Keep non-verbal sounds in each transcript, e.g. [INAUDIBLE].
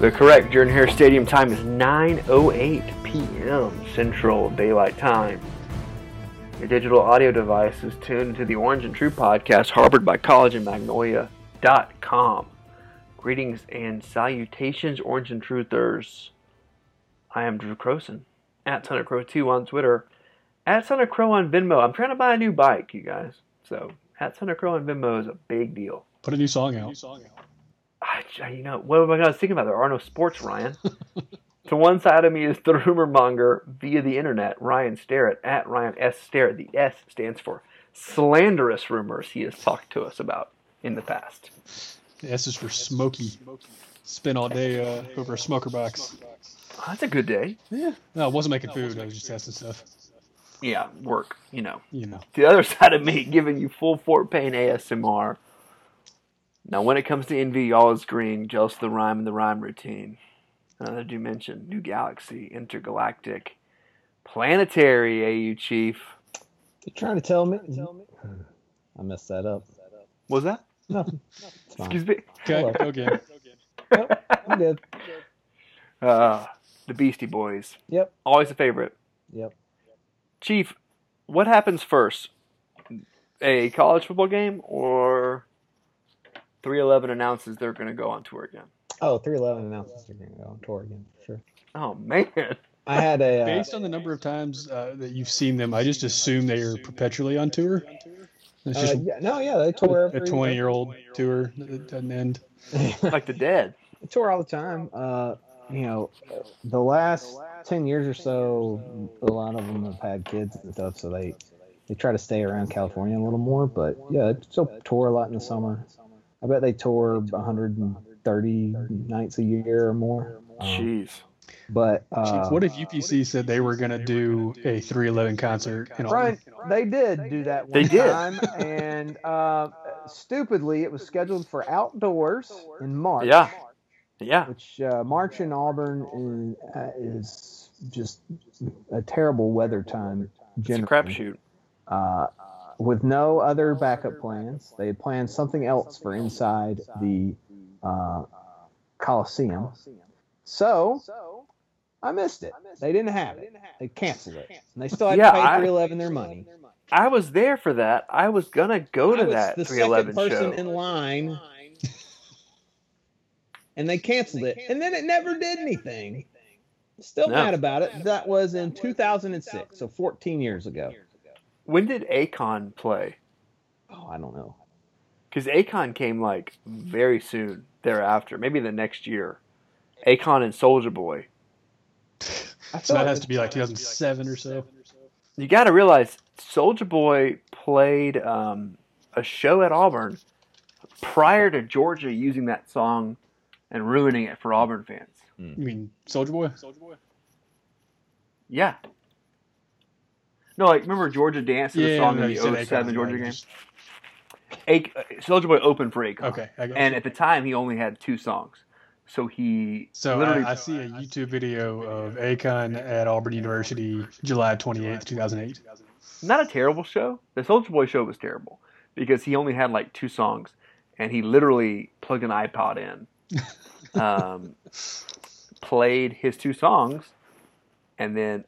The correct Jordan Hare Stadium time is 9:08 p.m. Central Daylight Time. Your digital audio device is tuned to the Orange and True podcast, harbored by collegeandmagnolia.com. Greetings and salutations, Orange and Truthers. I am Drew Croson at Son of Crow 2 on Twitter, at Son of Crow on Venmo. I'm trying to buy a new bike, you guys. So at Son of Crow on Venmo is a big deal. Put a new song out. I, you know, what am I going to think about? There are no sports, Ryan. [LAUGHS] to one side of me is the rumor monger via the internet, Ryan Starrett, at Ryan S. Starrett. The S stands for slanderous rumors he has talked to us about in the past. The S is for smoky. Spend all day uh, over a smoker box. Oh, that's a good day. Yeah. No, I wasn't making food. I was just testing stuff. Yeah, work, you know. You know. The other [LAUGHS] side of me giving you full Fort Payne ASMR. Now, when it comes to envy, y'all is green, jealous of the rhyme and the rhyme routine. Another dimension, new galaxy, intergalactic, planetary, AU Chief. You trying to tell me? [SIGHS] I messed that up. Was that? [LAUGHS] Nothing. It's. [LAUGHS] Excuse me. Okay, go again. Nope, I'm good. Uh, the Beastie Boys. Yep. Always a favorite. Yep. Chief, what happens first? A college football game or 311 announces they're going to go on tour again? Oh, 311 announces they're going to go on tour again, for sure. Oh, man. I had a. Uh, Based on the number of times uh, that you've seen them, I just assume they are perpetually on tour. It's uh, just yeah, no, yeah, they tour a every 20 year old tour that doesn't end. [LAUGHS] like the dead. They tour all the time. Uh, you know, the last 10 years or so, a lot of them have had kids and stuff, so they they try to stay around California a little more. But yeah, they still tour a lot in the summer. I bet they tour 130 nights a year or more. Um, Jeez. but uh, what if UPC said they were going to do a 311 concert in Brian, they did do that one They did. time, and uh, stupidly, it was scheduled for outdoors in March. Yeah. Yeah. Which uh, March in Auburn is, uh, is just a terrible weather time. It's a Generally. crapshoot. Uh, with no other backup plans, they had planned something else for inside the uh, Coliseum. So I missed it. They didn't have it. They canceled it. And they still had Yeah, to pay 311 their money. I was there for that. I was going to go I to was that the 311 second person show. in line, and they canceled it, and then it never did anything. Still No. mad about it. That was in 2006, so 14 years ago. When did Akon play? Oh, I don't know. Because Akon came like very soon thereafter, maybe the next year. Akon and Soulja Boy. [LAUGHS] So that has to be like 2007 or so. You got to realize Soulja Boy played um, a show at Auburn prior to Georgia using that song and ruining it for Auburn fans. You mean Soulja Boy? Soulja Boy? Yeah. No, like remember Georgia danced to the Yeah, song no, in the 07 Georgia game. just- Ak- Soulja Boy opened for Akon. Okay, and you. at the time he only had two songs, so he So literally I, I see a YouTube video of Akon at Auburn University, July 28th, 2008. not a terrible show. The Soulja Boy show was terrible because he only had like two songs, and he literally plugged an iPod in, [LAUGHS] um, played his two songs, and then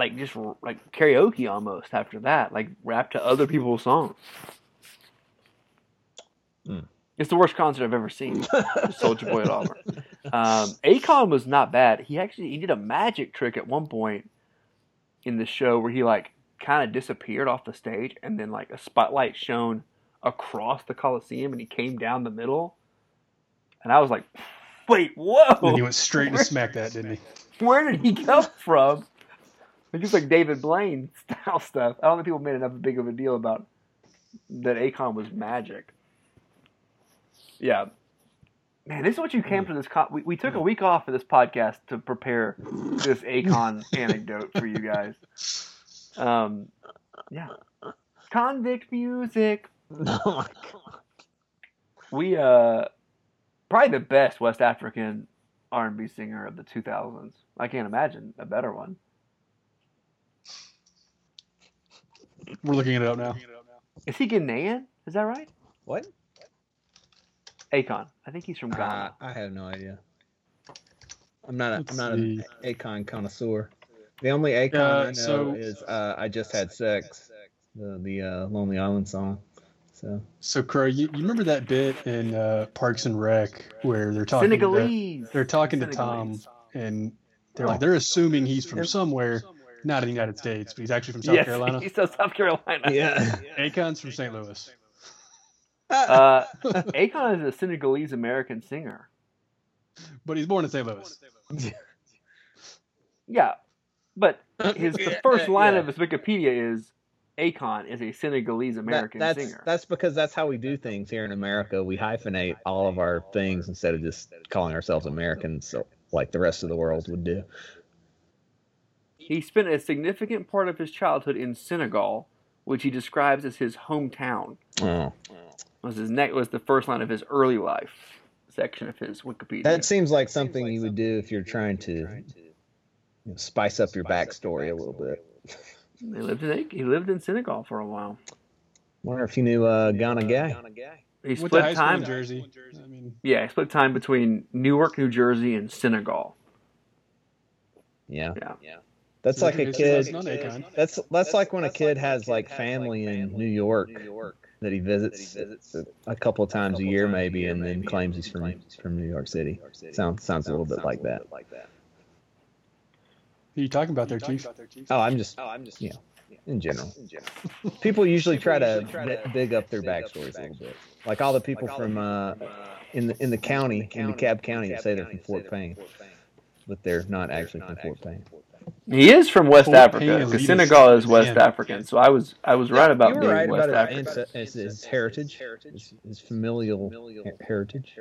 like just like karaoke almost after that, like rap to other people's songs. It's the worst concert I've ever seen. [LAUGHS] Soulja Boy at Auburn. Um, Akon was not bad. He actually he did a magic trick at one point in the show where he like kind of disappeared off the stage and then like a spotlight shone across the Coliseum and he came down the middle. And I was like, Wait, whoa! And he went straight to smack that, didn't he? [LAUGHS] Where did he come from? It's just like David Blaine [LAUGHS] style stuff. I don't think people made enough big of a deal about that Akon was magic. Yeah. Man, this is what you came to this. Con- we, we took a week off for this podcast to prepare this Akon [LAUGHS] anecdote for you guys. Um, yeah. Konvict music. [LAUGHS] Oh my god. We uh, probably the best West African R and B singer of the 2000s. I can't imagine a better one. We're looking it up now. Is he Ghanaian? Is that right? What? Akon. I think he's from Uh, Ghana. I have no idea. I'm not. A, Let's I'm not see. an Akon connoisseur. The only Akon Uh, I know so- is uh, "I Just Had Sex," the the uh, Lonely Island song. So So, Crow, you, you remember that bit in uh, Parks and Rec where they're talking? to- they're talking to Tom, and they're like they're assuming he's from somewhere, not in the United States, but he's actually from South yes, Carolina. [LAUGHS] he's from South Carolina. yeah, [LAUGHS] Akon's from St. Louis. [LAUGHS] Uh, Akon is a Senegalese American singer. But he's born in St. Louis. Yeah, but his the first line yeah. of his Wikipedia is Akon is a Senegalese That- American that's singer. that's because that's how we do things here in America. We hyphenate all of our things instead of just calling ourselves Americans, so, like the rest of the world would do. He spent a significant part of his childhood in Senegal, which he describes as his hometown. Oh. Was his neck was the first line of his early life section of his Wikipedia. That seems like something you would do if you're trying to you know, spice up your backstory a little bit. [LAUGHS] he lived in he lived in Senegal for a while. Wonder if you knew uh, Ghana Guy. He Went to split high time. Jersey. I mean, Yeah, he split time between Newark, New Jersey, and Senegal. Yeah. Yeah. Yeah. That's like a kid. That's that's like when a kid has like family in New York that he visits a couple of times a year maybe, and then claims he's from from New York City. Sounds sounds a little bit like that. Who are you talking about there, Chief? Oh, I'm just you know in general. [LAUGHS] People usually try to bi- big up their backstories a little bit. Like all the people from uh, in the in the county in DeKalb County that say they're from Fort Payne, but they're not actually from Fort Payne. He is from West Fort Africa because. Senegal is West Yeah. African. So I was I was right about you were being right West about his, African. ansa- his, his heritage, his, his familial her- heritage.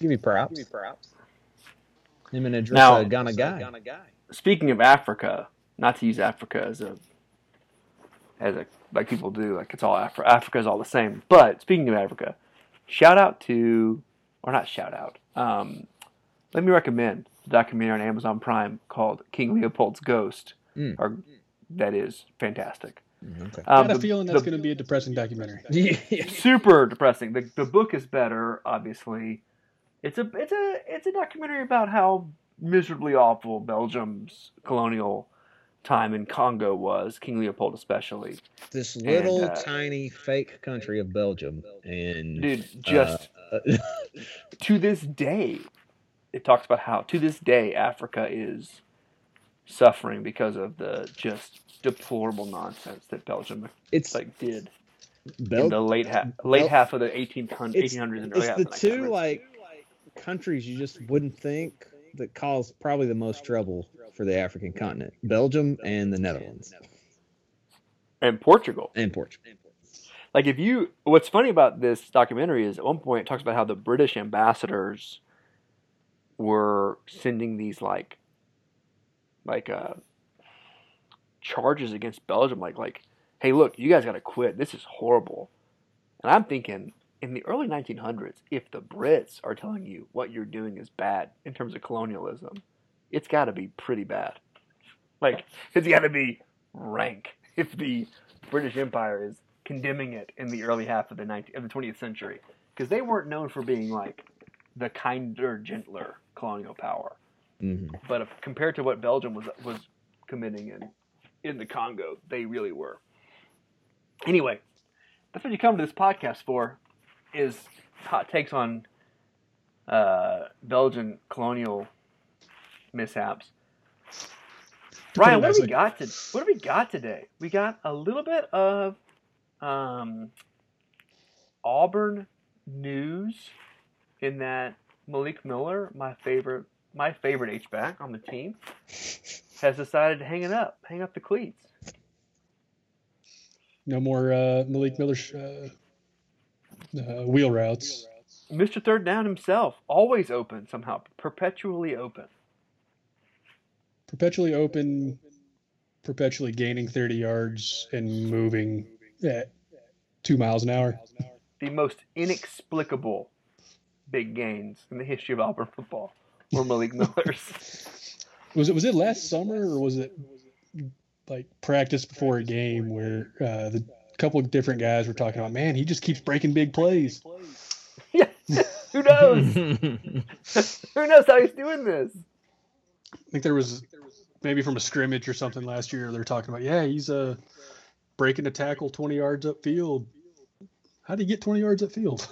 Give me props. Give me Him and Idris Now- Ghana guy. Speaking of Africa, not to use Africa as a as a like people do, like it's all Africa. Africa is all the same. But speaking of Africa, shout out to or not shout out. Um, let me recommend the documentary on Amazon Prime called King Leopold's Ghost. Mm. Or that is fantastic. Okay. I Um, got a the- feeling that's going to be a depressing documentary. [LAUGHS] Super depressing. The the book is better, obviously. It's a it's a it's a documentary about how miserably awful Belgium's colonial time in Congo was, King Leopold especially. This little uh, tiny fake country of Belgium, and Dude, just uh, [LAUGHS] to this day, it talks about how to this day Africa is suffering because of the just deplorable nonsense that Belgium it's like did Bel- in the late half late Bel- half of the 1800s, it's, and early it's the two 1900s. like countries you just wouldn't think that cause probably the most trouble for the African continent: Belgium and the Netherlands and Portugal. and Portugal. like if you what's funny about this documentary is at one point it talks about how the british ambassadors were sending these like like uh charges against belgium like like hey look you guys got to quit. This is horrible. And i'm thinking in the early 1900s if the brits are telling you what you're doing is bad in terms of colonialism it's got to be pretty bad. Like it's got to be rank if the british empire is condemning it in the early half of the 19th, of the 20th century. Because they weren't known for being like the kinder, gentler colonial power. hmm But if, compared to what Belgium was was committing in in the Congo, they really were. Anyway, that's what you come to this podcast for, is hot takes on uh, Belgian colonial mishaps. Ryan, what do we got to? What do we got today? We got a little bit of um, Auburn news, in that Malik Miller, my favorite, my favorite H back on the team, has decided to hang it up, hang up the cleats. No more uh, Malik Miller sh- uh, uh, wheel routes. Mr. Third Down himself, always open somehow, perpetually open. Perpetually open, perpetually gaining 30 yards and moving at two miles an hour. The most inexplicable big gains in the history of Auburn football were Malik [LAUGHS] Miller's. Was it was it last summer or was it like practice before a game where uh, the couple of different guys were talking about, man, he just keeps breaking big plays. yeah, [LAUGHS] who knows? [LAUGHS] who knows how he's doing this? I think there was maybe from a scrimmage or something last year. They're talking about, yeah, he's uh, breaking a tackle 20 yards upfield. How do you get 20 yards upfield?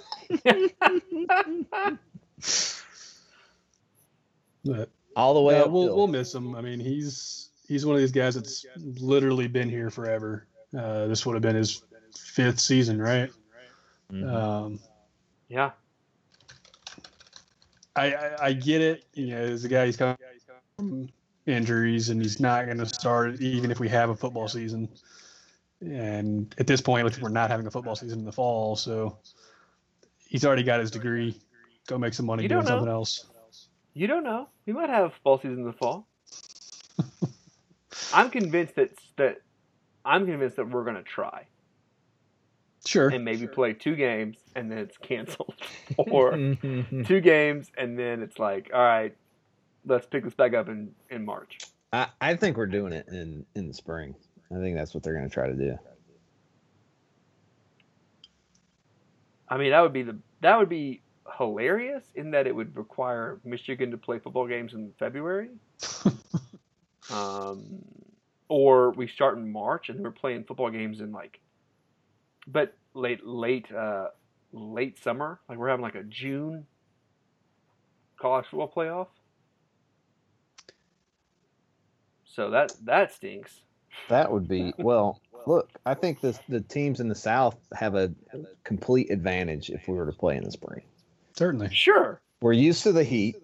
But All the way uh, up. we'll we'll miss him. I mean, he's he's one of these guys that's literally been here forever. Uh, this would have been his fifth season, right? Um, Yeah, I, I I get it. You know, as a guy, he's coming from injuries, and he's not going to start even if we have a football season. And at this point, like we're not having a football season in the fall, so he's already got his degree. Go make some money You doing don't know. something else. you don't know. We might have fall season in the fall. [LAUGHS] I'm convinced that that I'm convinced that we're going to try Sure. and maybe play two games and then it's canceled, [LAUGHS] or two games and then it's like, all right, let's pick this back up in in March. I, I think we're doing it in in the spring. I think that's what they're going to try to do. I mean, that would be the that would be hilarious in that it would require Michigan to play football games in February. [LAUGHS] um, or we start in March and we're playing football games in like, but late late uh, late summer. Like we're having like a June college football playoff. So that that stinks. That would be well. Look, I think this the teams in the South have a complete advantage if we were to play in the spring. Certainly. Sure. We're used to the heat.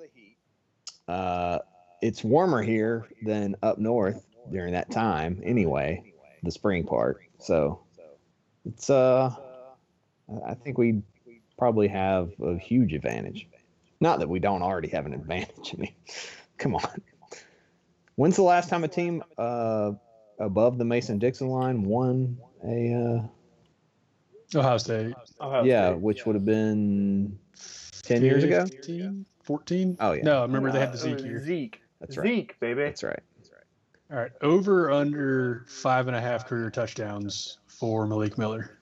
Uh, it's warmer here than up north during that time, anyway. The spring part, so it's uh, I think we probably have a huge advantage. Not that we don't already have an advantage. [LAUGHS] I mean, come on. When's the last time a team uh, above the Mason Dixon line won a? Uh, Ohio State. Ohio yeah, State. which would have been ten years ago. 15, 14? Oh, yeah. No, remember they had the Uh, Zeke year. Zeke. That's right. Zeke, baby. That's right. That's right. All right. Over under five and a half career touchdowns for Malik Miller.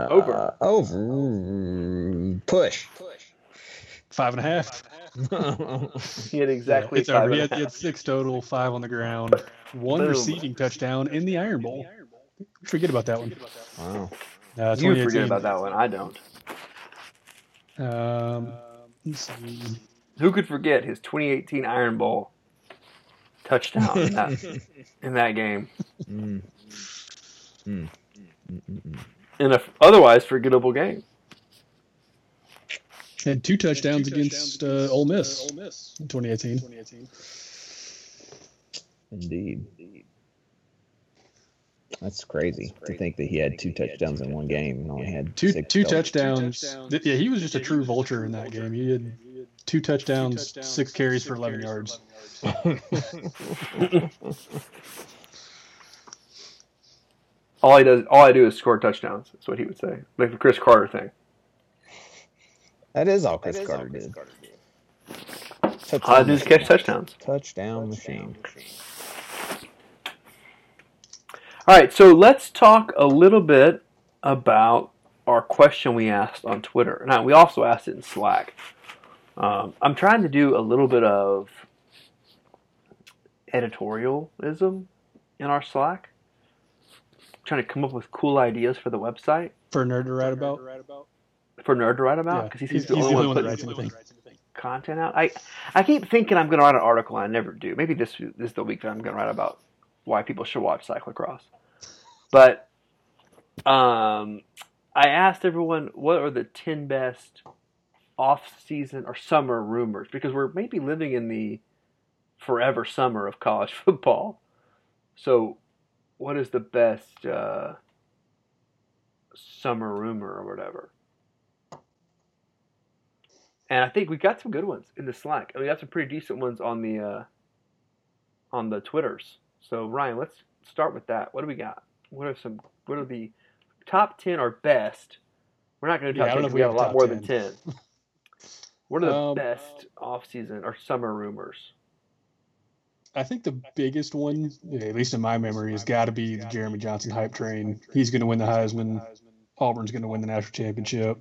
Over. Uh, over. Push. Push. Five and a half. [LAUGHS] He had exactly Yeah, it's five over. He had, he had six total, five on the ground, one Boom. receiving touchdown in the Iron Bowl. Forget about that one. Wow. Uh, You forget about that one. I don't. Um. Who could forget his 2018 Iron Bowl touchdown in that, [LAUGHS] in that game? Mm. Mm. In a otherwise forgettable game. Had two touchdowns against uh, Ole Miss in 2018. Indeed. That's crazy to think that he had two touchdowns in one game and only had Two six two total. touchdowns. Th- Yeah, he was just a true vulture in that game. He had two touchdowns, six carries for 11 yards. [LAUGHS] All he does, all I do is score touchdowns. That's what he would say, like the Cris Carter thing. That is all Cris Carter did. All I do is catch touchdowns. Touchdown machine. All right, so let's talk a little bit about our question we asked on Twitter. Now, we also asked it in Slack. Um, I'm trying to do a little bit of editorialism in our Slack. trying to come up with cool ideas for the website For a nerd to write about. For Nerd to write about Yeah, because he he's, seems he's the the only only one one that writes anything. content out. I I keep thinking I'm going to write an article, and I never do. Maybe this this is the week that I'm going to write about why people should watch cyclocross. But um, I asked everyone what are the ten best off-season or summer rumors because we're maybe living in the forever summer of college [LAUGHS] football. So, what is the best uh, summer rumor or whatever? And I think we got some good ones in the Slack. And we got some pretty decent ones on the uh, on the Twitters. So Ryan, let's start with that. What do we got? What are some? What are the top ten or best? We're not going to do Yeah, I top don't know ten. if We got a lot more than 10. [LAUGHS] What are the Um, best off-season or summer rumors? I think the biggest one, at least in my memory, has got to be the Jeremy Johnson hype train. He's going to win the Heisman. Auburn's going to win the national championship.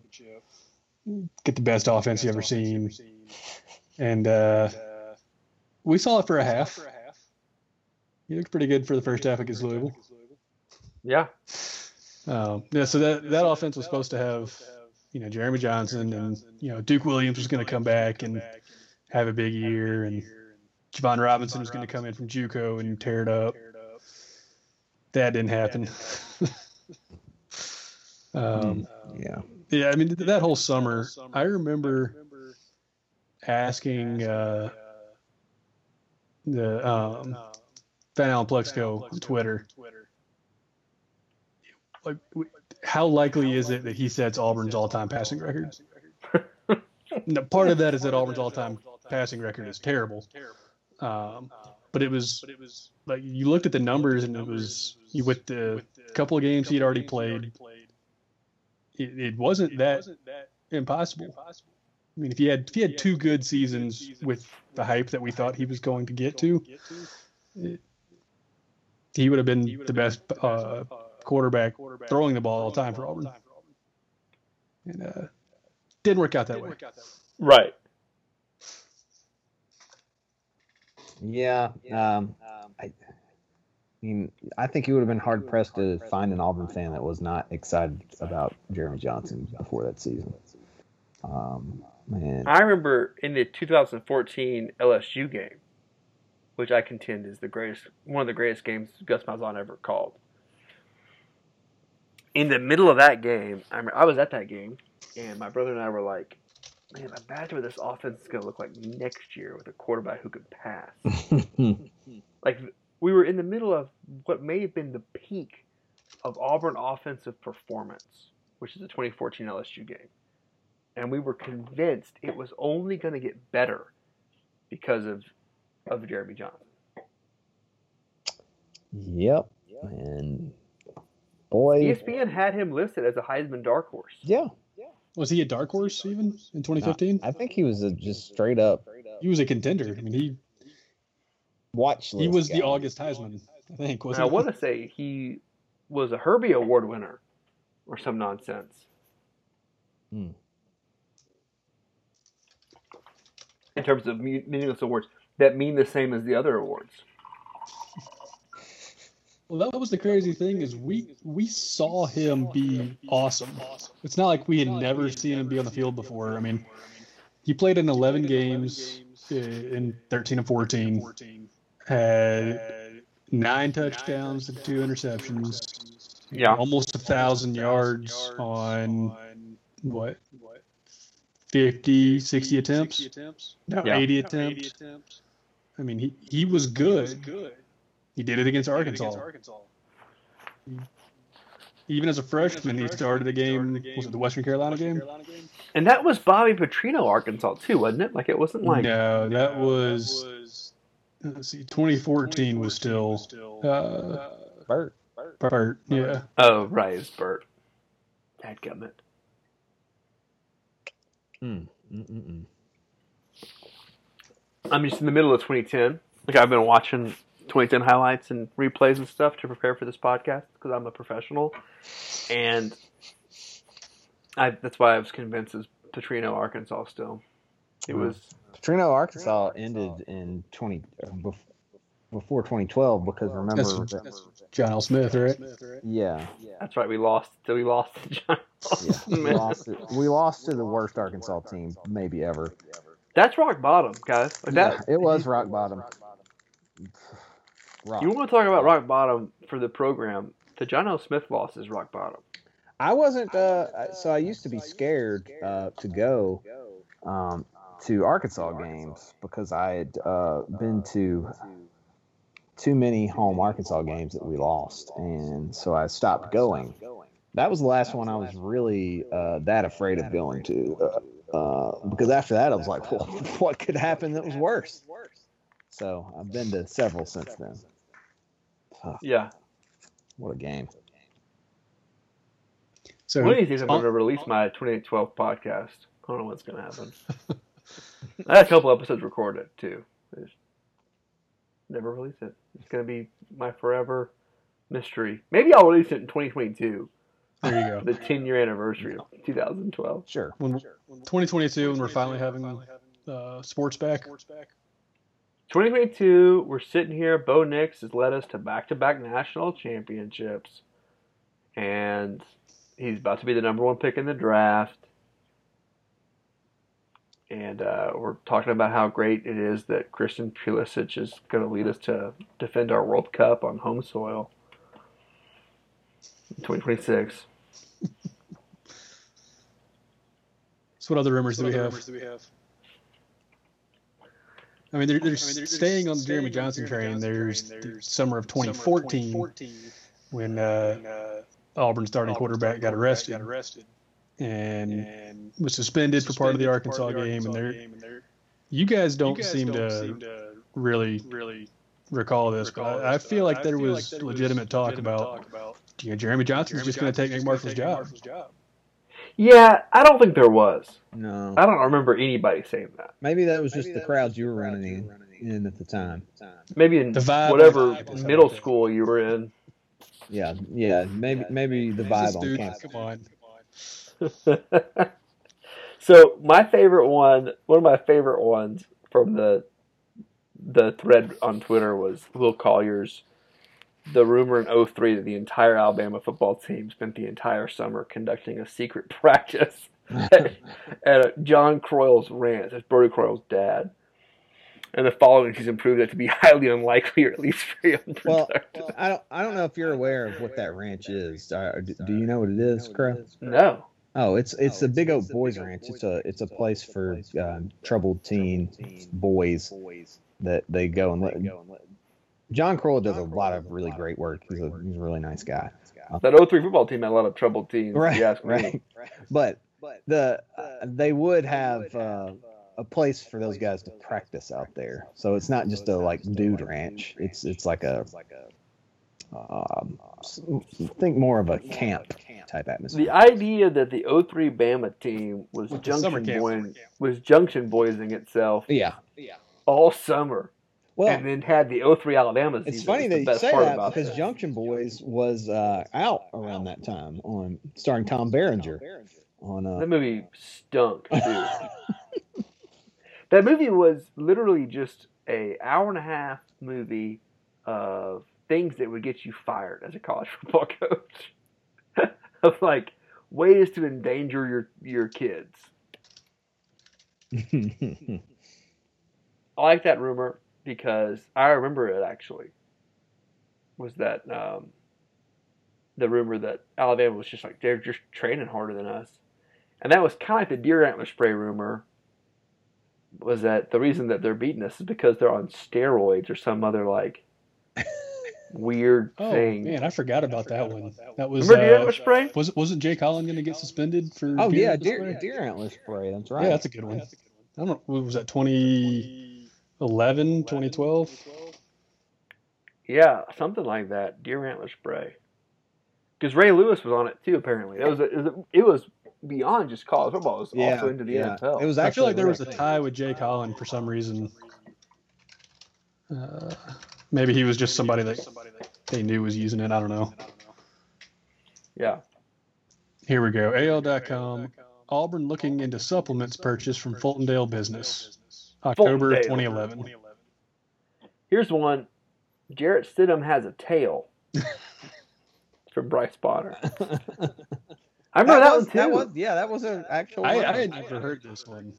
Get the best offense you ever seen. And uh, we saw it for a half. He looked pretty good for the first half against Louisville. Yeah, Um, yeah, so that that offense was supposed to have, you know, Jeremy Johnson and you know Duke Williams was going to come back and have a big year, and Jovon Robinson was going to come in from JUCO and tear it up. That didn't happen. [LAUGHS] [LAUGHS] um, Yeah. Yeah, I mean that whole summer, I remember asking uh, the um, Van Allen Plexico on Twitter, like, how likely is it that he sets Auburn's all-time passing record? [LAUGHS] no, part of that is that Auburn's all-time passing record is terrible. Um, but it was like you looked at the numbers and it was you, with the couple of games he'd already played. It, it wasn't that impossible. I mean, if he had if he had two good seasons with the hype that we thought he was going to get to, it, he would have been the best uh, quarterback throwing the ball all the time for Auburn. And uh, didn't work out that way. right. Yeah. Um, I, I mean, I think you would have been hard pressed to find an Auburn fan that was not excited about Jeremy Johnson before that season. Um, man, I remember in the 2014 LSU game, which I contend is the greatest, one of the greatest games Gus Malzahn ever called. In the middle of that game, I, remember, I was at that game, and my brother and I were like, "Man, imagine what this offense is going to look like next year with a quarterback who could pass." [LAUGHS] like we were in the middle of what may have been the peak of Auburn offensive performance, which is the 2014 LSU game and we were convinced it was only going to get better because of of Jeremy Johnson. yep. And boy, ESPN had him listed as a Heisman dark horse. yeah. Was he a dark horse even in 2015? I think he was a just straight up He was a contender. I mean, he watch he list was the. August Heisman, I think. Wasn't I want to say he was a Herbie Award winner or some nonsense. Hmm. In terms of meaningless awards that mean the same as the other awards. Well, that was the crazy thing is we we saw him be awesome. It's not like we had never seen him be on the field before. I mean, he played in 11 games uh, in 13 and 14, had nine touchdowns and two interceptions, Yeah. almost a thousand yards on what 50, 60 attempts, no, Yeah. 80 attempts. I mean, he he was good. He did it against Arkansas. Even as a freshman, he started the game. Was it the Western Carolina game? And that was Bobby Petrino, Arkansas, too, wasn't it? Like it wasn't like No, that was. Let's see, 2014 was still. Uh, Bert. Bert, yeah. Oh, right, it's Bert. Dadgummit. Mm, mm, mm, mm. I'm just in the middle of 2010. Like I've been watching 2010 highlights and replays and stuff to prepare for this podcast because I'm a professional, and I that's why I was convinced it's Petrino, Arkansas. Still, it was Petrino, Arkansas ended in 20 uh, before 2012 because remember, That's, that- that's John L. Smith, right? yeah, that's right. We lost. So we lost to John. yeah, we lost, it. we lost to the worst Arkansas team maybe ever. That's rock bottom, guys. Like that. Yeah, it was rock bottom. Rock. You want to talk about rock bottom for the program? The John L. Smith loss is rock bottom. I wasn't. Uh, so I used to be scared uh, to go um, to Arkansas games because I had uh, been to too many home Arkansas games that we lost, and so I stopped going. That was the last one I was really uh, that afraid of going to, uh, uh, because after that I was like, well, [LAUGHS] what could happen that was worse? So I've been to several since then. Yeah. What a game! So One of these days I'm going to release my 2812 podcast. I don't know what's going to happen. [LAUGHS] [LAUGHS] I had a couple episodes recorded too. I just never release it. It's going to be my forever mystery. Maybe I'll release it in 2022, there you go. the 10 year anniversary of 2012. Sure. When 2022, when we're finally having uh, sports back. 2022, we're sitting here. Bo Nix has led us to back to back national championships. And he's about to be the number one pick in the draft. And uh, we're talking about how great it is that Christian Pulisic is going to lead us to defend our World Cup on home soil in 2026. So what other rumors do we have? I mean, they're, they're staying on the Jeremy Johnson train. There's the summer of 2014 when uh, Auburn starting quarterback got arrested. got arrested and was suspended for part of the Arkansas game. And they're, you guys don't seem to really recall this, but I, I feel like there was legitimate talk about you know, Jeremy Johnson's just going to take McMurphy's job. Yeah, I don't think there was. No, I don't remember anybody saying that. maybe that was just the crowds you were running in, in at the time. Maybe in The vibe- whatever vibe. middle school you were in. Yeah, yeah, maybe maybe the This vibe on campus. Come on. [LAUGHS] so my favorite one, one of my favorite ones from the the thread on Twitter was Will Collier's the rumor in 03 that the entire Alabama football team spent the entire summer conducting a secret [LAUGHS] practice at, at John Croyle's ranch. That's Brodie Croyle's dad. And the following season proved that to be [LAUGHS] highly unlikely or at least very Well, unproductive. I don't I don't know if you're aware of what that ranch is. Uh, do, do you know what it is, Crow? no. Oh, it's it's the Big Oak Boys Ranch. It's a it's a place for um, troubled teen boys that they go and let. John Croyle does a lot of really great work. He's a he's a really nice guy. That 03 football team had a lot of troubled teams, if Right, you ask me. right. [LAUGHS] But the uh, they would have uh, a place for those guys to practice out there. So it's not just a like dude ranch. It's it's like a um, s- think more of a camp type atmosphere. The idea that the 03 Bama team was With junction camp. boy, was junction boysing itself yeah. yeah. all summer, Well, and then had the 03 Alabama season. It's funny That's that the you say part that about because that. Junction Boys was uh, out around that time on starring Tom Berenger on uh, that movie stunk too. [LAUGHS] that movie was literally just a hour and a half movie of things that would get you fired as a college football [LAUGHS] coach. [LAUGHS] of like ways to endanger your your kids. I like that rumor because I remember it actually. Was that um, the rumor that Alabama was just like they're just training harder than us, and that was kind of like the deer antler spray rumor. Was that the reason that they're beating us is because they're on steroids or some other like weird Oh thing? man, I forgot about that one. That was Remember deer uh, antler spray? was wasn't Jake Holland going to get suspended for? oh deer yeah, antler deer, spray? deer antler spray. That's right. Yeah, that's a good one. I don't know. What was that 2011, 2012? Yeah, something like that. Deer antler spray. Because Ray Lewis was on it too. Apparently, that was a, it was it was beyond just college football. It was yeah, also into the yeah. NFL. It was I actually feel like there was a tie with Jake Holland for some reason. Uh, maybe he was just somebody that they knew was using it. I don't know. yeah. Here we go. AL.com. Auburn looking into supplements purchase from Fultondale Business. October Fultondale. 2011. Here's one. Jarrett Stidham has a tail. [LAUGHS] From Bryce Potter. [LAUGHS] I remember that, was, one too. That was, yeah, that was an actual. I, one. I had never heard this one.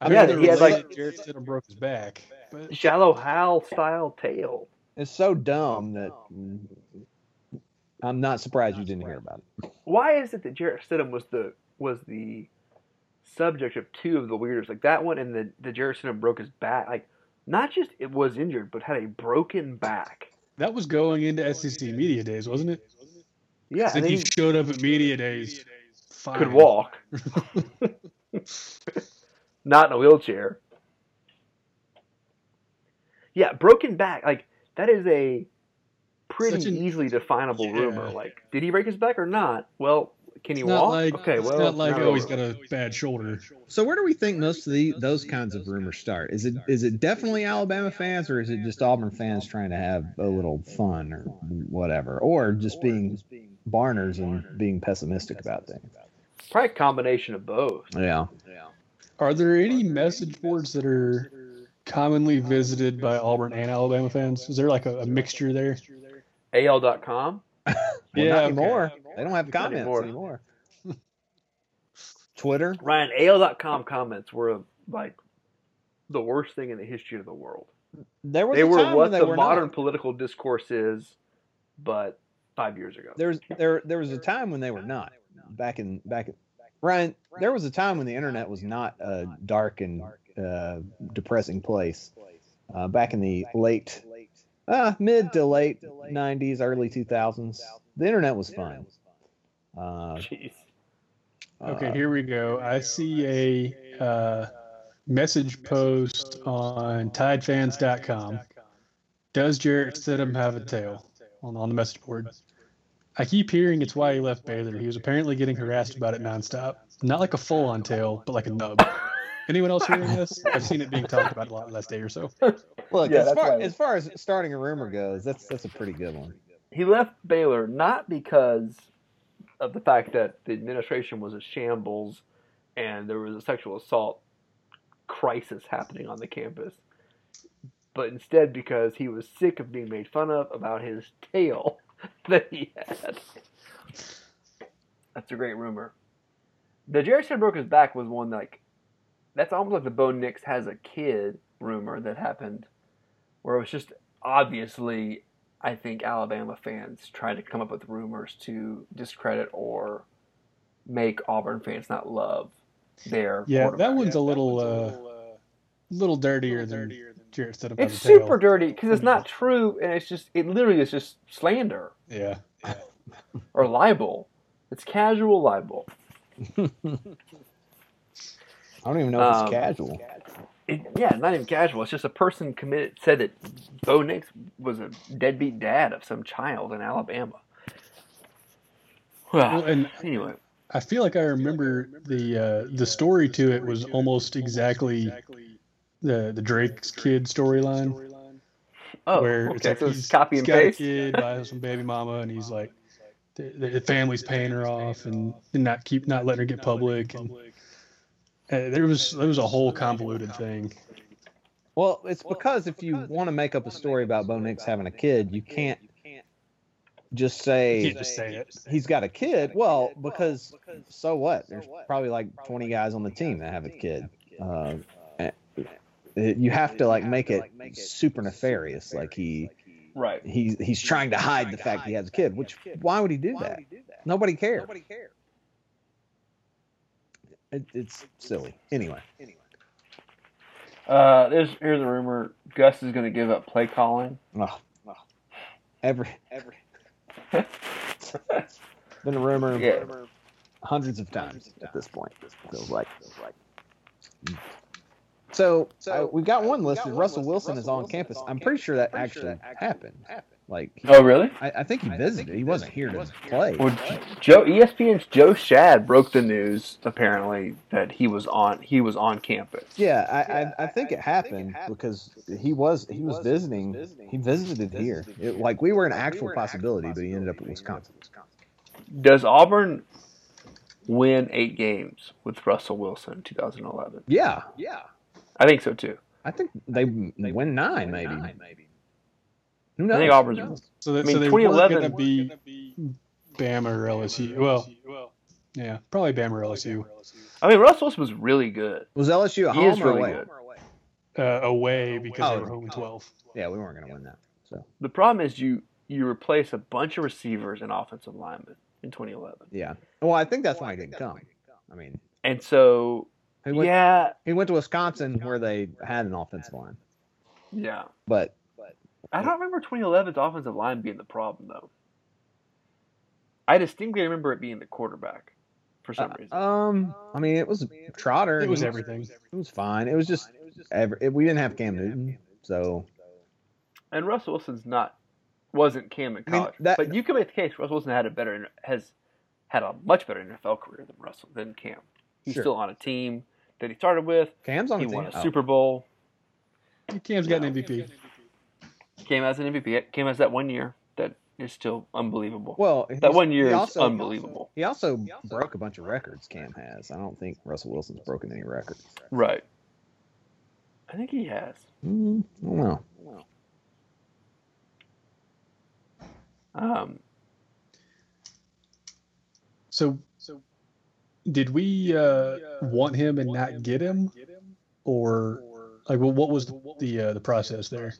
I Yeah, know he had, like- that Jarrett Stidham broke his back. But Shallow Hal style tail. it's so dumb that I'm not surprised you didn't hear about it. Why is it that Jarrett Stidham was the was the subject of two of the weirdest, like that one and the the Jerry Stidham broke his back. Like, not just it was injured, but had a broken back. That was going into SEC media days, wasn't it? Yeah, And and he he showed up at media days. Fine. could walk, [LAUGHS] [LAUGHS] not in a wheelchair. Yeah, broken back. Like that is a pretty an- easily definable Yeah. rumor. Like, did he break his back or not? Well, can he It's not walk? like okay, it's well, not like oh he's over. got a bad shoulder. So where do we think most of the those kinds of rumors start? Is it is it definitely Alabama fans or is it just Auburn fans trying to have a little fun or whatever, or just being Barners and being pessimistic about things? Probably a combination of both. Yeah. Yeah. Are there any message boards that are commonly visited by Auburn and Alabama fans? Is there like a, a mixture there? AL.com. [LAUGHS] Well, Yeah, more. They don't have comments anymore. anymore. Twitter. Ryan, AL.com comments were like the worst thing in the history of the world. There was They were what they the were modern not. political discourse is, but five years ago. There was there there was a time when they were not. Back in back in Ryan, there was a time when the internet was not a dark and uh, depressing place. Uh, back in the late, uh, mid to late '90s, early 2000s, the internet was fun. Uh, Jeez. Okay, uh, here we go. I see a uh, message post on TideFans.com. Does Jarrett Stidham have a tail on, on the message board? I keep hearing it's why he left Baylor. He was apparently getting harassed about it nonstop. Not like a full on tail, but like a nub. Anyone else hearing this? I've seen it being talked about a lot the last day or so. Look, Yeah, as far right. as far as starting a rumor goes, that's that's a pretty good one. He left Baylor not because of the fact that the administration was a shambles and there was a sexual assault crisis happening on the campus, but instead because he was sick of being made fun of about his tail [LAUGHS] that he had. That's a great rumor. The Jerry Stidham broke his back was one like that's almost like the Bo Nix has a kid rumor that happened, where it was just obviously I think Alabama fans trying to come up with rumors to discredit or make Auburn fans not love their Yeah, that quarterback. one's a little uh, little dirtier than Jarrett Stidham has It's a tail. super dirty because it's not true, and it's just it literally is just slander Yeah. [LAUGHS] or libel. It's casual libel. [LAUGHS] I don't even know if Um, it's casual. It, yeah, not even casual. It's just a person committed said that Bo Nix was a deadbeat dad of some child in Alabama. Well, and [SIGHS] anyway, I feel like I remember the uh, the story to it was almost exactly the the Drake's kid storyline. oh, where it's like so he's, it's copy he's and got paste. a kid by some baby mama, and he's like, the, the family's paying her off and, and not keep not letting her get public. And, uh, there was there was a whole convoluted thing. Well, it's because if you want to make up a story about Bo Nix having a kid, you can't just say You can't just say he's got a kid. Well, because so what? There's probably like 20 guys on the team that have a kid. Uh, you have to like make it super nefarious. Like he Right. he's he's trying to hide the fact he has a kid. Which why would he do that? Nobody cares. Nobody cares. It, it's silly. Anyway, Anyway. Uh, there's here's a rumor: Gus is going to give up play calling. oh, oh. every every [LAUGHS] been a rumor Yeah. hundreds of times at this point. Feels like. So, uh, we've got one listed. Russell Wilson is on campus. I'm pretty sure that actually happened. Like, he- Oh, really? I, I think he visited. He wasn't here to play. Well, Joe ESPN's Joe Schad broke the news apparently that he was on he was on campus. Yeah, I, I, I think it happened because he was he was visiting. He visited here. It, like we were an actual possibility, but he ended up at Wisconsin. Does Auburn win eight games with Russell Wilson in 2011? Yeah, yeah. I think so too. I think they, they win nine, maybe. Who knows? I think Auburn's. So, that, I mean, so they weren't 2011 going to be Bama or LSU. Well, well, yeah, probably Bama or LSU. I mean, Russell Wilson was really good. Was LSU at He home is or really away? good. Uh, away because they Oh. were home in 12. Yeah, we weren't going to win that. So The problem is you you replace a bunch of receivers and offensive linemen in 2011, yeah. Well, I think that's why he didn't come. I mean, and so He went, yeah, he went to Wisconsin where they had an offensive line, yeah. but I don't remember 2011's offensive line being the problem though. I distinctly remember it being the quarterback for some reason. um, I mean, it was Trotter. It was He- everything. It was fine. It was just every, it, we didn't have Cam Newton, so and Russell Wilson's not wasn't Cam in I mean, college, that- but you can make the case Russell Wilson had a better has had a much better NFL career than Russell than Cam. He's Sure. still on a team that he started with. Cam's on He the won team. a Oh. Super Bowl. Cam's got an MVP. Came as an MVP. Came as that one year that is still unbelievable. Well, that one year he is also- unbelievable. He also broke a bunch of records. Cam has. I don't think Russell Wilson's broken any records. Right. I think he has. Mm, I don't know. Um, So, did we uh, want him and not get him, or like, well, what was the the, uh, the process there?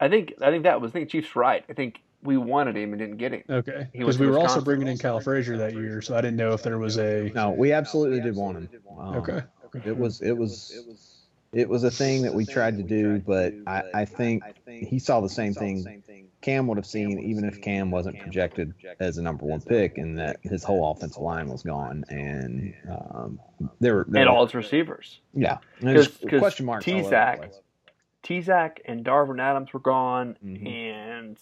I think I think that was. I think Chief's right. I think we wanted him and didn't get him. Okay, because we were also bringing in Kiehl Frazier that year, so I didn't know if there was a. No, we absolutely did want him. Um, Okay. It was it was it was a thing that we tried to do, but I, I think he saw the same thing Cam would have seen, even if Cam wasn't projected as a number one pick, and that his whole offensive line was gone, and um, there were And all his receivers. yeah, there's Because question mark. all over T-Zac, place. T-Zac and Darvin Adams were gone, Mhm. and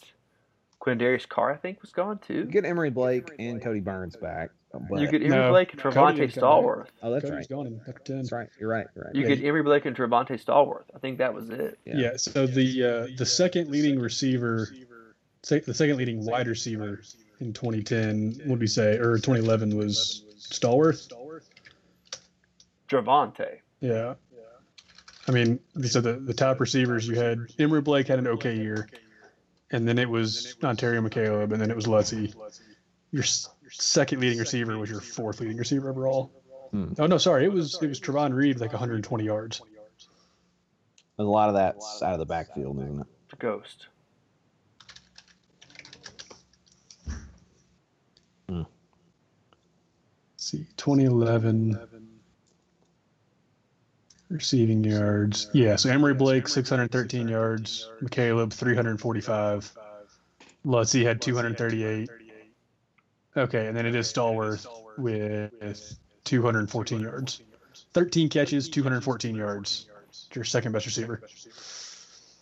Quindarius Carr I think was gone too. You get Emery Blake and Kodi Burns back, but You get Emery No, Blake and Travante Trevontae Stallworth. oh, that's Cody's right. gone in. That's right. You're right. You're right. You Yeah, get Emery Blake and Travante Stallworth. I think that was it. Yeah. Yeah. So the uh, the second leading receiver, the second leading wide receiver in 2010, what would we say, or 2011 was Stalworth. Stallworth? Javante. Yeah. Yeah. I mean, so the, the top receivers you had Emery Blake had an okay year, and then it was Onterio McCalebb, and then it was Lutzy. Your s- second leading receiver was your fourth leading receiver overall. Hmm. Oh no, sorry, it was it was Trovon Reed like 120 yards. There's a lot of that's out of the backfield, isn't it? Ghost. Let's see, 2011 receiving yards. Yeah, so Emery Blake 613 yards, McCalebb 345, Lutzy had 238. Okay, and then it is Stallworth with 214 yards, 13 catches, 214 yards. Your second best receiver.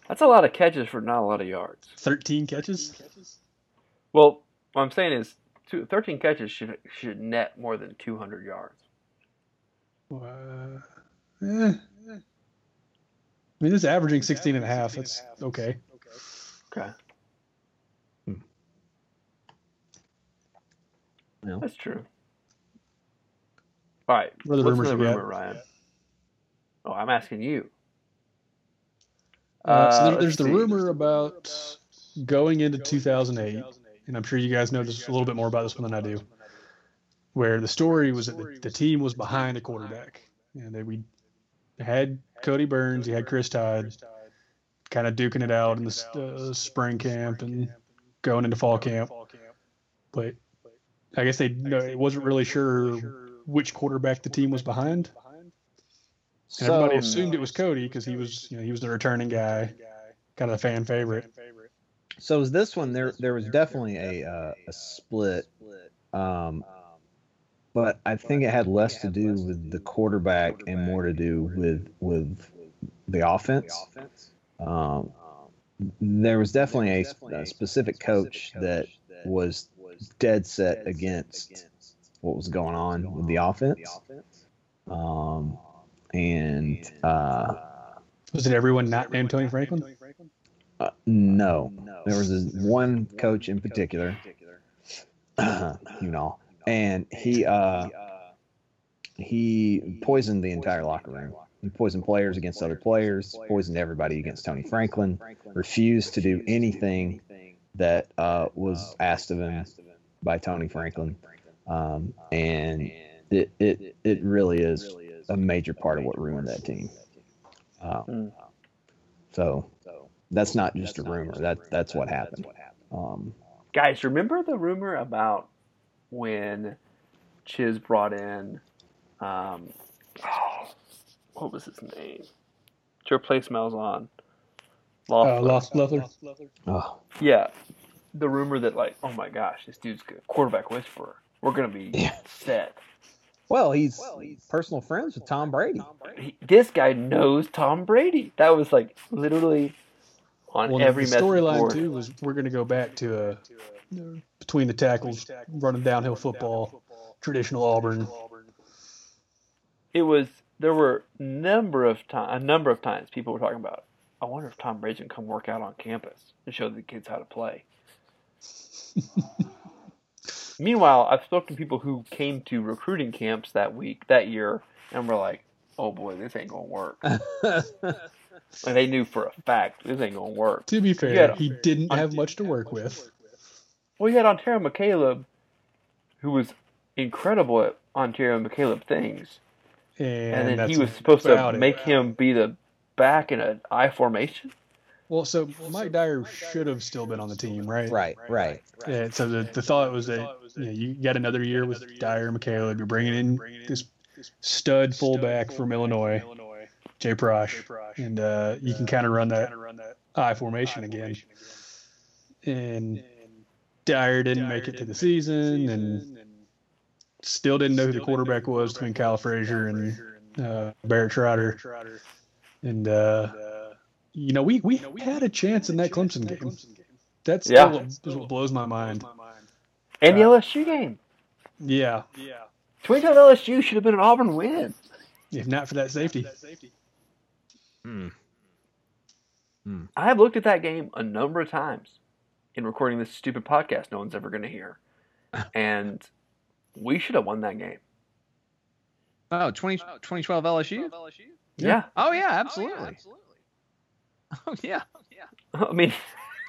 That's a lot of catches for not a lot of yards. 13 catches. Well, what I'm saying is, two, 13 catches should should net more than 200 yards. Uh, eh. I mean, it's averaging 16 and a half. That's okay. Okay. No. That's true. All right. What are the What's rumors the we got? rumor, Ryan? Oh, I'm asking you. Uh, so Uh, there, there's the see. rumor about going into 2008, and I'm sure you guys know this a little bit more about this one than I do. Where the story was that the, the team was behind a quarterback, and they we had Kodi Burns, you had Chris Todd, kind of duking it out in the uh, spring camp and going into fall camp. But I guess they no, it wasn't really sure which quarterback the team was behind. And everybody assumed it was Kodi because he was, you know, he was the returning guy, kind of the fan favorite. So is this one there? There was definitely a uh, a split, um, but I think it had less to do with the quarterback and more to do with with the offense. Um, there was definitely a, a specific coach that was dead set against what was going on with the offense, um, and uh, Was it everyone not named Tony Franklin? uh, no, there was this one coach in particular, [COUGHS] you know, and he uh, he poisoned the entire locker room. He poisoned players against other players, poisoned everybody against Tony Franklin, refused to do anything that uh, was asked of him by Tony Franklin. Um, and it, it, it really is a major part of what ruined that team. Um, Mm. so that's not just a rumor. That that's what happened. Um, Guys, remember the rumor about when Chiz brought in um, what was his name? To replace Malzahn. Uh, Loeffler. Lost Leather. Oh, Yeah, the rumor that like, oh my gosh, this dude's a quarterback whisperer. We're gonna be Yeah. set. well, he's well, he's personal friends with Tom Brady. He, this guy knows Tom Brady. That was like literally on Well, every the storyline too was we're going to go back to a between the tackles, running downhill football, traditional Auburn. It was there were number of time a number of times people were talking about. I wonder if Tom Brady can come work out on campus and show the kids how to play. [LAUGHS] Meanwhile, I've spoken to people who came to recruiting camps that week, that year, and were like, "Oh boy, this ain't gonna work." [LAUGHS] and they knew for a fact this ain't gonna work. To be fair, he didn't have much to work with. Well, you had Onterio McCalebb, who was incredible at Onterio McCalebb things, And, and, then he was supposed to about it. make him be the back in an I formation. Well, so Mike Dyer should have still been on the team, right? right, right. Yeah, so the, the thought was that you, know, you got another year with Dyer and McCalebb. You're bringing in this stud fullback from Illinois, Jay Prosch, and uh, you can kind of run that I formation again. And Dyer didn't make it to the season, and still didn't know who the quarterback was between Kiehl Frazier and uh, Barrett Trotter. And uh, you know, we we had a chance in that Clemson game. That's still Yeah. what, is what blows my mind. And the LSU game. Yeah, 2012 LSU should have been an Auburn win. if not for that safety. Hmm. I have looked at that game a number of times in recording this stupid podcast no one's ever going to hear. [LAUGHS] And we should have won that game. Oh, 20, 2012 LSU? Yeah. Oh, yeah, absolutely. Oh, yeah. [LAUGHS] Oh, yeah. [LAUGHS] I mean,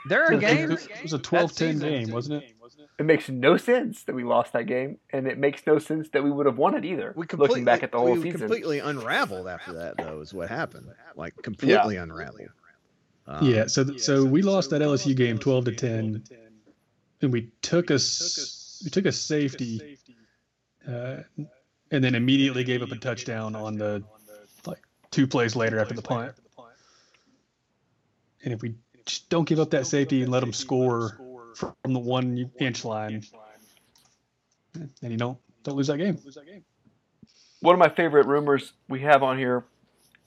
There are games. It was a 12-10 game, wasn't it? it makes no sense that we lost that game, and it makes no sense that we would have won it either. We looking back at the whole we season. completely unraveled after that, though, is what happened. Like, completely unraveled. Um, Yeah. So th- so we lost that LSU game 12 to 10, and we took us we took a safety, uh, and then immediately gave up a touchdown on the like two plays later after the punt. And if we just don't give up that safety and let them score from the one inch line, then you don't don't lose that game. One of my favorite rumors we have on here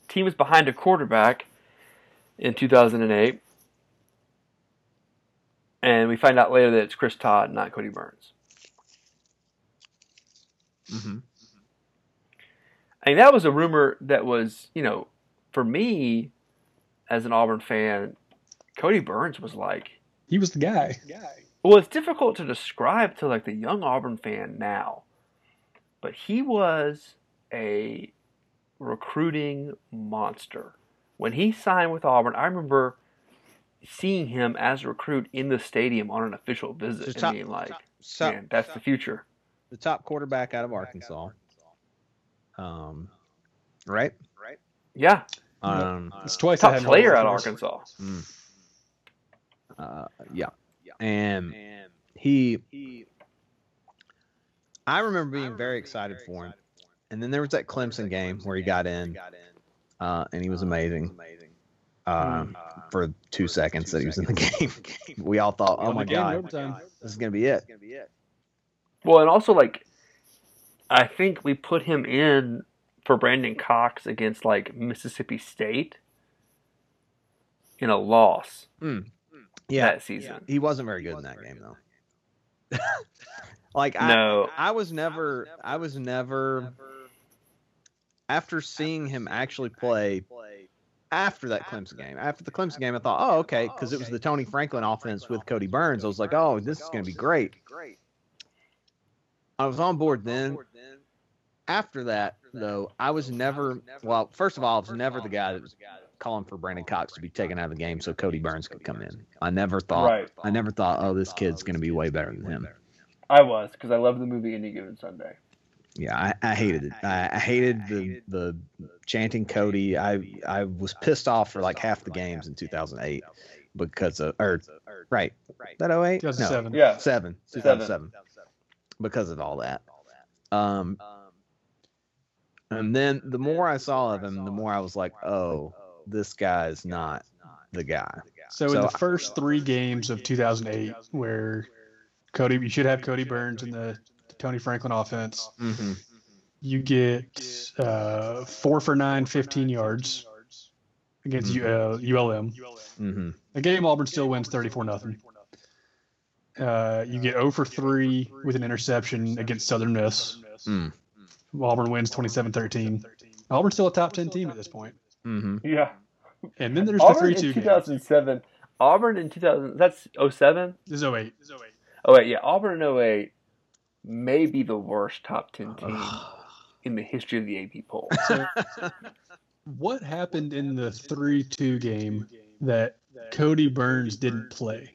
team is behind a quarterback in 2008. And we find out later that it's Chris Todd, not Kodi Burns. hmm I mean, that was a rumor that was, you know, for me as an Auburn fan, Kodi Burns was like, He was the guy. well, it's difficult to describe to like the young Auburn fan now, but he was a recruiting monster. When he signed with Auburn, I remember seeing him as a recruit in the stadium on an official visit So and being like, So, man, that's the future. the top quarterback out of Arkansas. Um, right? Yeah, Um, It's twice top I player out of North Arkansas. uh, yeah. And he, I remember being very excited for him. And then there was that Clemson game where he got in, uh, and he was amazing. Um, for two seconds that he was in the game, [LAUGHS] we all thought, "Oh Won my the god, this is gonna be it." Well, and also like, I think we put him in for Brandon Cox against like Mississippi State in a loss Yeah, that season. he wasn't very good in that game though. [LAUGHS] like I, No. I was never, I was never. After seeing him actually play after that Clemson game, after the Clemson game, I thought, oh, okay, because it oh, was the Tony Franklin offense with Kodi Burns. I was like, oh, this is oh, going to be great. I was on board then. After that, though, I was never. Well, first of all, I was never the guy that was calling for Brandon Cox to be taken out of the game so Kodi Burns could come in. I never thought. Right. I never thought, oh, this kid's going to be way better than him. I was because I love the movie Any Given Sunday. Yeah, I, I hated it. I, I hated the the chanting Kodi. I I was pissed off for like half the games in 2008 because of or right right that 08 2007. no Yeah. seven 2007 because of all that. Um, And then the more I saw of him, the more I was like, oh, this guy is not the guy. So, in the first three games of 2008, where Kodi, you should have Kodi Burns in the Tony Franklin offense. Mm-hmm. You get uh, four for nine, 15 yards against Mhm. uh, ULM. Mm-hmm. The game Auburn still wins 34 nothing. Uh, you get 0 for 3 with an interception against Southern Miss. Mm. Auburn wins 27 13. Auburn's still a top 10 team at this point. Mm-hmm. Yeah. And then there's the 3 in 2 game. 2007. Auburn in 2000. That's 07? This is 08. Oh, wait, yeah. Auburn in 08 may be the worst top 10 team in the history of the AP poll. So, [LAUGHS] what happened in the 3 2 game that Kodi Burns didn't play?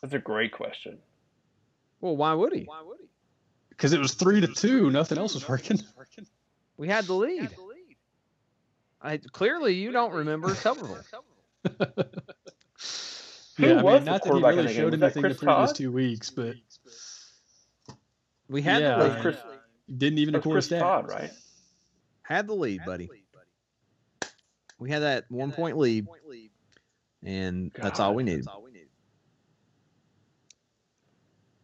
That's a great question. Well, why would he? Why would he? Because it was 3 to 2. Nothing else was working. [LAUGHS] We had the lead. I clearly you don't remember Tuberville. [LAUGHS] Who yeah, I was mean, the not that he really showed anything the previous Todd? two weeks, but We had Yeah, the lead. was Chris, uh, didn't even that was record Chris stats. Todd, right? Had the lead, buddy. We had that one point lead, and that's all we needed.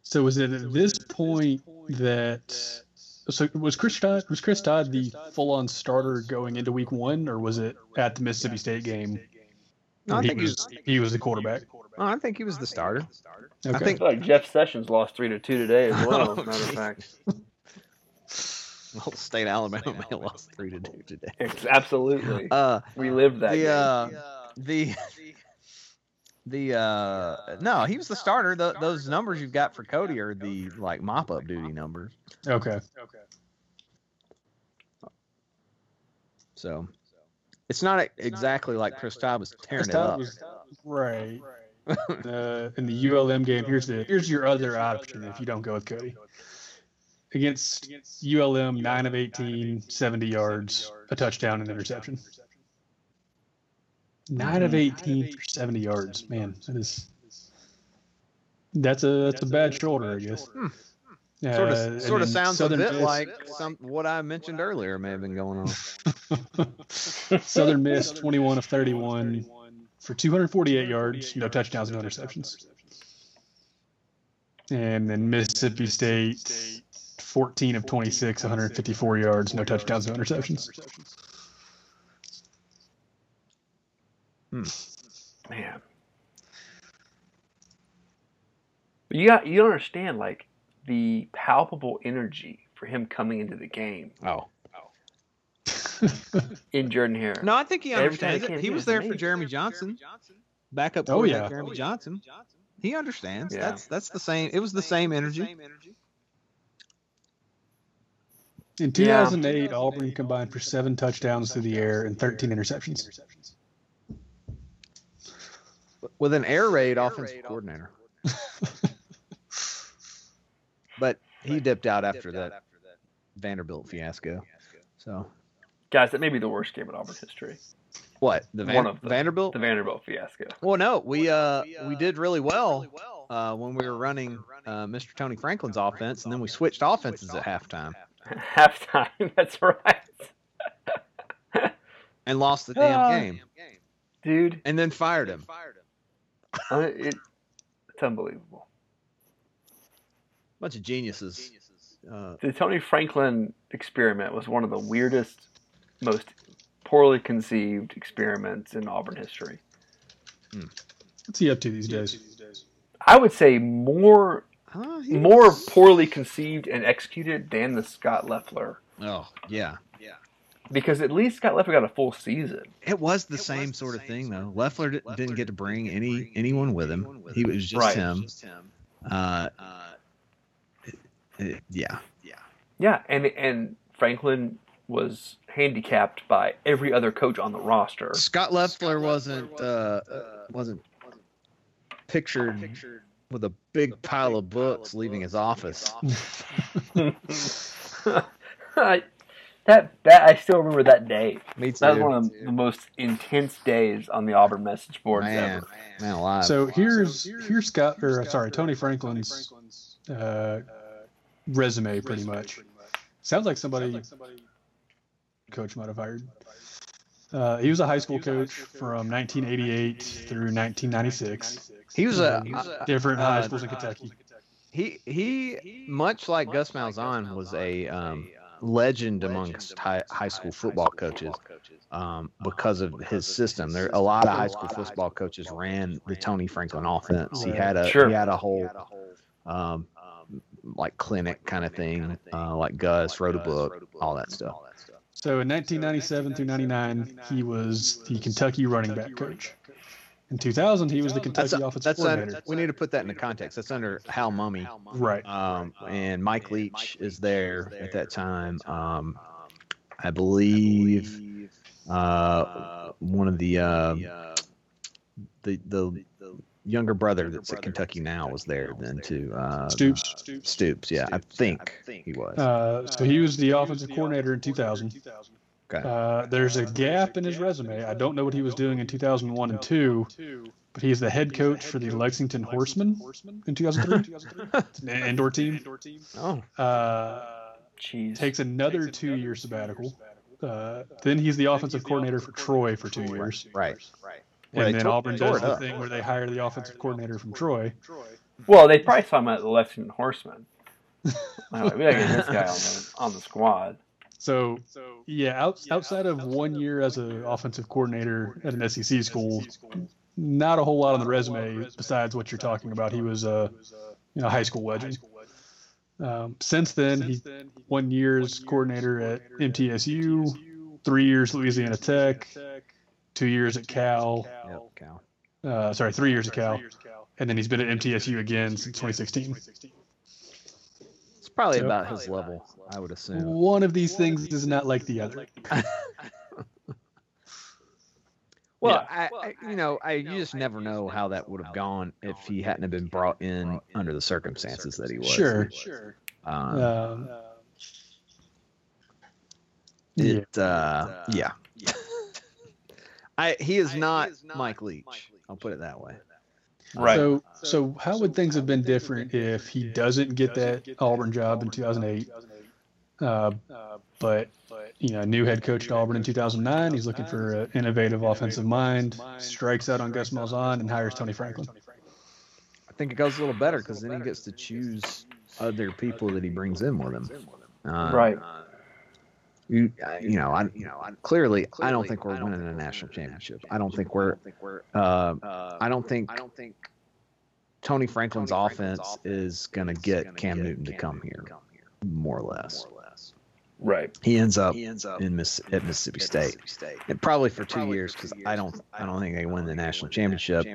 So was it at this point that so was Chris Todd was Chris Todd the full on starter going into week one, or was it at the Mississippi State game? No, I where he think he was he was the quarterback. Oh, I think he was the starter. Okay. I I think feel like Jeff Sessions lost three to two today as [LAUGHS] well. Oh, as a matter of fact, [LAUGHS] well, State Alabama may have lost three to two today. It's absolutely. [LAUGHS] Uh, we lived that. the game. uh, the the uh, no, he was the starter. Th those numbers you've got for Kodi are the like mop up duty numbers. Okay. Okay. So it's not exactly like Chris Todd was tearing Chris it up. was [LAUGHS] right. uh, in the ULM game, here's the here's your other option if you don't go with Kodi. Against ULM, 9 of 18, 70 yards, a touchdown and interception. 9 of 18 for 70 yards. Man, that is that's a that's a bad shoulder, I guess. Hmm. Uh, Sort of, sort of sounds Southern a bit Miss- like some what I mentioned earlier may have been going on. [LAUGHS] Southern Miss 21 of 31 for 248 yards, no touchdowns, no interceptions. And then Mississippi State 14 of 26, 154 yards, no touchdowns, no interceptions. Man. You got you don't understand like the palpable energy for him coming into the game Oh [LAUGHS] in Jordan Hare. no, I think he understands he it. He was there for. Jeremy Johnson, backup Oh, quarterback yeah. Jeremy Johnson. He understands. Yeah. That's that's the same. It was the same energy. In 2008, Auburn combined for seven touchdowns through the air and 13 interceptions. with an air raid offensive coordinator. [LAUGHS] but he dipped out after that Vanderbilt fiasco. So Guys, that may be the worst game in Auburn history. what? The Van- One of them. Vanderbilt? The Vanderbilt fiasco. Well, no, we uh we did really well uh, when we were running uh, Mr. Tony Franklin's offense, and then we switched offenses at [LAUGHS] halftime Halftime, [LAUGHS] that's right. and lost the damn Ah. game, Dude, and then fired him. uh, it, it's unbelievable. Bunch of geniuses. Uh, The Tony Franklin experiment was one of the weirdest, most poorly conceived experiments in Auburn history. What's he up to these days? I would say more huh, he more was- poorly conceived and executed than the Scott Loeffler. Oh yeah, yeah. Because at least Scott Loeffler got a full season. It was the same sort of thing though. Loeffler di- didn't get to bring any anyone with him. He was just Right. him. Uh, it- yeah. Yeah, and and Franklin was handicapped by every other coach on the roster. Scott Loeffler wasn't uh, wasn't pictured with a big pile of books leaving his office. [LAUGHS] I- that that I still remember that day. Me That was one of the most intense days on the Auburn message boards Man, ever. man alive. So here's here's Scott or sorry Tony Franklin's uh, resume pretty much. Sounds like somebody coach might have hired. Uh, he was a high school coach from 1988 through 1996. He was a uh, different high uh, schools in Kentucky. He he much like Gus Malzahn was a um, legend amongst high, high school football coaches um, because of his system. There a lot of high school football coaches ran the Tony Franklin offense. He had a Sure. he had a whole um, like clinic kind of thing, uh, like Gus wrote a book, all that stuff. So in 1997 through 99, he was the Kentucky running back coach. In 2000, he was the Kentucky That's offensive that's coordinator. under, we need to put that into context. That's under Hal Mumme. right. Um, and Mike Leach is there at that time. Um, I believe uh, one of the uh, the the younger brother that's at Kentucky now was there then too. Uh, Stoops. Stoops, yeah, I think he was. Uh, so he was the offensive coordinator in 2000. Okay. Uh, there's a gap in his resume. I don't know what he was doing in 2001 and 2, but he's the head coach for the Lexington Horsemen in 2003. It's [LAUGHS] an indoor team. Oh, Uh, Jeez. takes another two year sabbatical. Uh, then he's the offensive coordinator for Troy for two years. right. Where And they then tore- Auburn does the up. thing where they hire the offensive coordinator from Troy. Well, they probably saw him at the Lexington Horsemen. [LAUGHS] Like, we gotta get this guy on the, on the squad. So, yeah, out, outside of one year as an offensive coordinator at an SEC school, not a whole lot on the resume besides what you're talking about. He was a you know, high school legend. Um, since then, he one year's as coordinator at MTSU, three years Louisiana Tech, two years at Cal. Yep, Cal. Uh, sorry, three years at Cal, and then he's been at MTSU again since 2016. It's probably So- about his level, I would assume. One of these things is not like the other. [LAUGHS] Well, I, I, you know, I you just never know how that would have gone if he hadn't have been brought in under the circumstances that he was. Sure. Um, Um, it, uh, yeah. I he is not Mike Leach. I'll put it that way. Right. So, so how would things have been different if he doesn't get that Auburn job in 2008? Uh, but you know, new head coach at Auburn in 2009. He's looking for an innovative offensive mind. Strikes out on Gus Malzahn and hires Tony Franklin. I think it goes a little better because then he gets to choose other people that he brings in with him. Uh, Right. Uh, you you know, I, you know, I, clearly, I don't think we're winning a national championship. I don't think we're, uh, I don't think, I don't think Tony Franklin's offense is going to get Cam Newton to come here, more or less. Right. He ends up he ends up in Miss, at Mississippi State, and probably for two years because I don't, I don't think they win the national championship.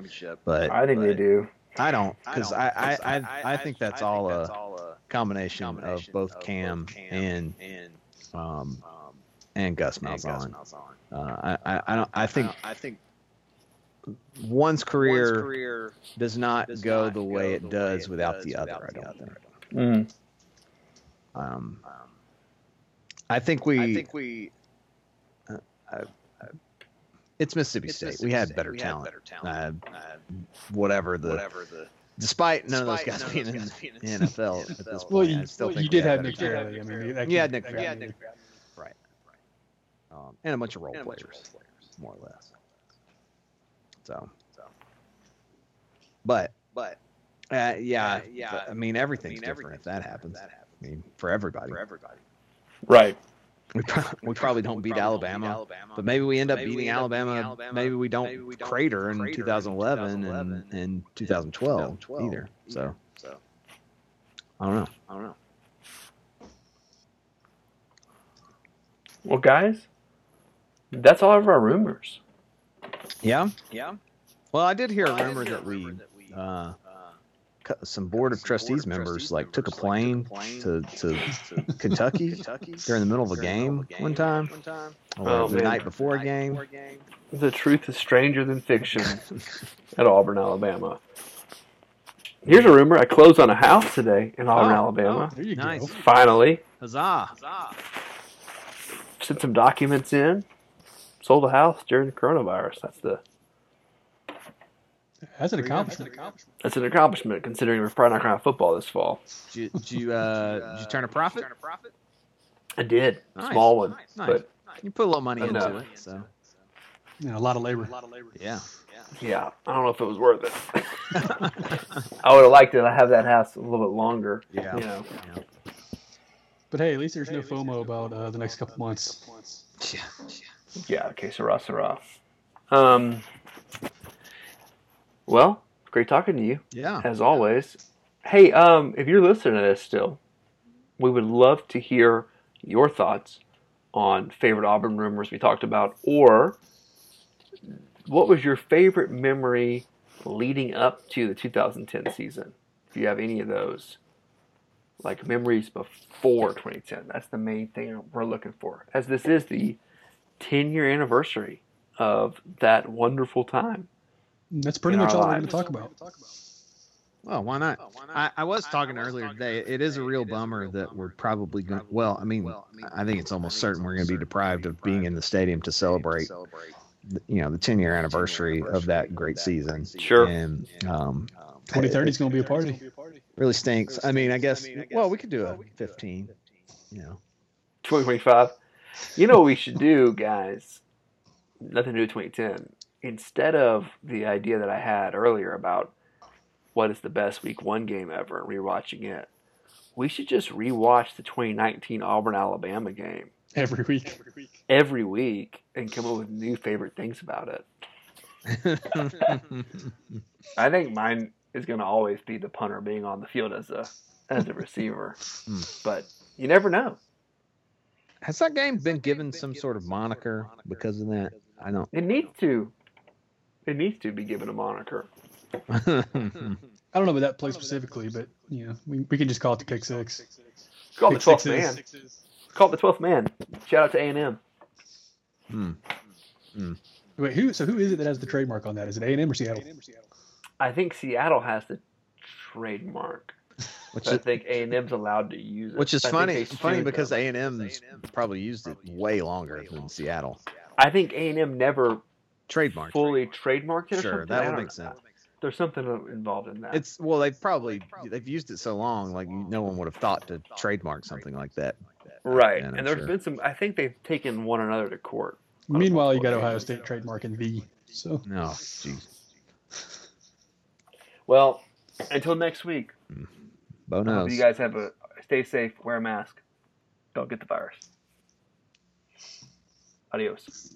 But I think they do. I don't because I, I, I, I think that's all a combination of both Cam and um, and Gus Malzahn. Uh, I, I, I don't. I think I think one's career one's career does not go the way it does without the other. I don't think. Mm. Um, I think we. I think we. Uh, uh, it's Mississippi State. We had better talent. better talent Uh, whatever the. Despite none of those guys being in the NFL at this point, Well, I you, still think you did have Nick better Fairley. I mean, that Yeah, can- Nick that Fairley. can- Right. Um, and a bunch of role players, more or less. So, so. but but uh, yeah, yeah. I mean, everything's different if that happens. I mean, for everybody. For everybody. Right. We, pro- [LAUGHS] we probably don't beat Alabama, but maybe we end up beating Alabama. Maybe we don't we crater in 2011 and in 2012 either. So, I don't know. I don't know. Well, guys, that's all of our rumors. Yeah. Yeah. Well, I did hear a rumor that we, uh, cu- some board of trustees members like took a plane to to [LAUGHS] Kentucky during the middle of a game one time, or Oh, the man. night before a game. The truth is stranger than fiction [LAUGHS] at Auburn, Alabama. Here's a rumor. I closed on a house today in Auburn, Oh, Alabama. Oh, there you Nice. go. Finally, Huzzah! sent some documents in. Sold a house during the coronavirus. That's the That's an accomplishment. that's an accomplishment considering we're probably not going to have football this fall. Did you, did you, uh, did you turn a profit? I did. Nice. Small one. Nice. But You put a little money Enough. into it, so You know, a lot of labor. yeah. Yeah, I don't know if it was worth it. [LAUGHS] I would have liked it to have that house a little bit longer. Yeah. You know. But hey, at least there's no FOMO about uh, the next couple months. Yeah. Yeah, okay, Sarah, Sarah. Um, well, great talking to you, Yeah. as always. Hey, um, if you're listening to this still, we would love to hear your thoughts on favorite Auburn rumors we talked about, or what was your favorite memory leading up to the 2010 season? If you have any of those, like memories before 2010, that's the main thing we're looking for, as this is the 10 year anniversary of that wonderful time. And That's pretty much our all we're going to talk about. Well, why not? I, I was talking earlier today. It is a real bummer that we're probably going. Well, I mean, I think it's almost certain we're going to be deprived of being in the stadium to celebrate, the- you know, the 10 year anniversary of that great season. Sure. And um, 2030 is going to be a party. really stinks. I mean, I guess. Well, we could do a 15. You know. 2025. You know what we should do, guys? Nothing to do with 2010. Instead of the idea that I had earlier about what is the best week one game ever and rewatching it, we should just rewatch the 2019 Auburn Alabama game Every week. every week and come up with new favorite things about it. [LAUGHS] I think mine is going to always be the punter being on the field as a as a receiver, Hmm. but you never know. Has that game been given some sort of moniker because of that? I don't. It needs to. It needs to be given a moniker. [LAUGHS] I don't know about that play specifically, but you know, we, we can just call it the kick six. Call the Kick twelfth sixes. man. Call it the twelfth man. Shout out to A and M. Hmm. Wait, who? So who is it that has the trademark on that? Is it A and M or Seattle? I think Seattle has the trademark. Which but I think A and M's allowed to use it. which is I think funny. they Funny sued because. A and M's probably used it way longer than Seattle. I think A and M never Trademark. fully trademarked it. Or Sure, something. that would make know. sense. There's something involved in that. It's well, they've probably they've used it so long, like no one would have thought to trademark something like that. right, then, and there's sure. been some. I think they've taken one another to court. Meanwhile, you got Ohio State trademark in V. So No, jeez, Well, until next week. Hmm. Bo I you guys have a stay safe, wear a mask, don't get the virus. Adios.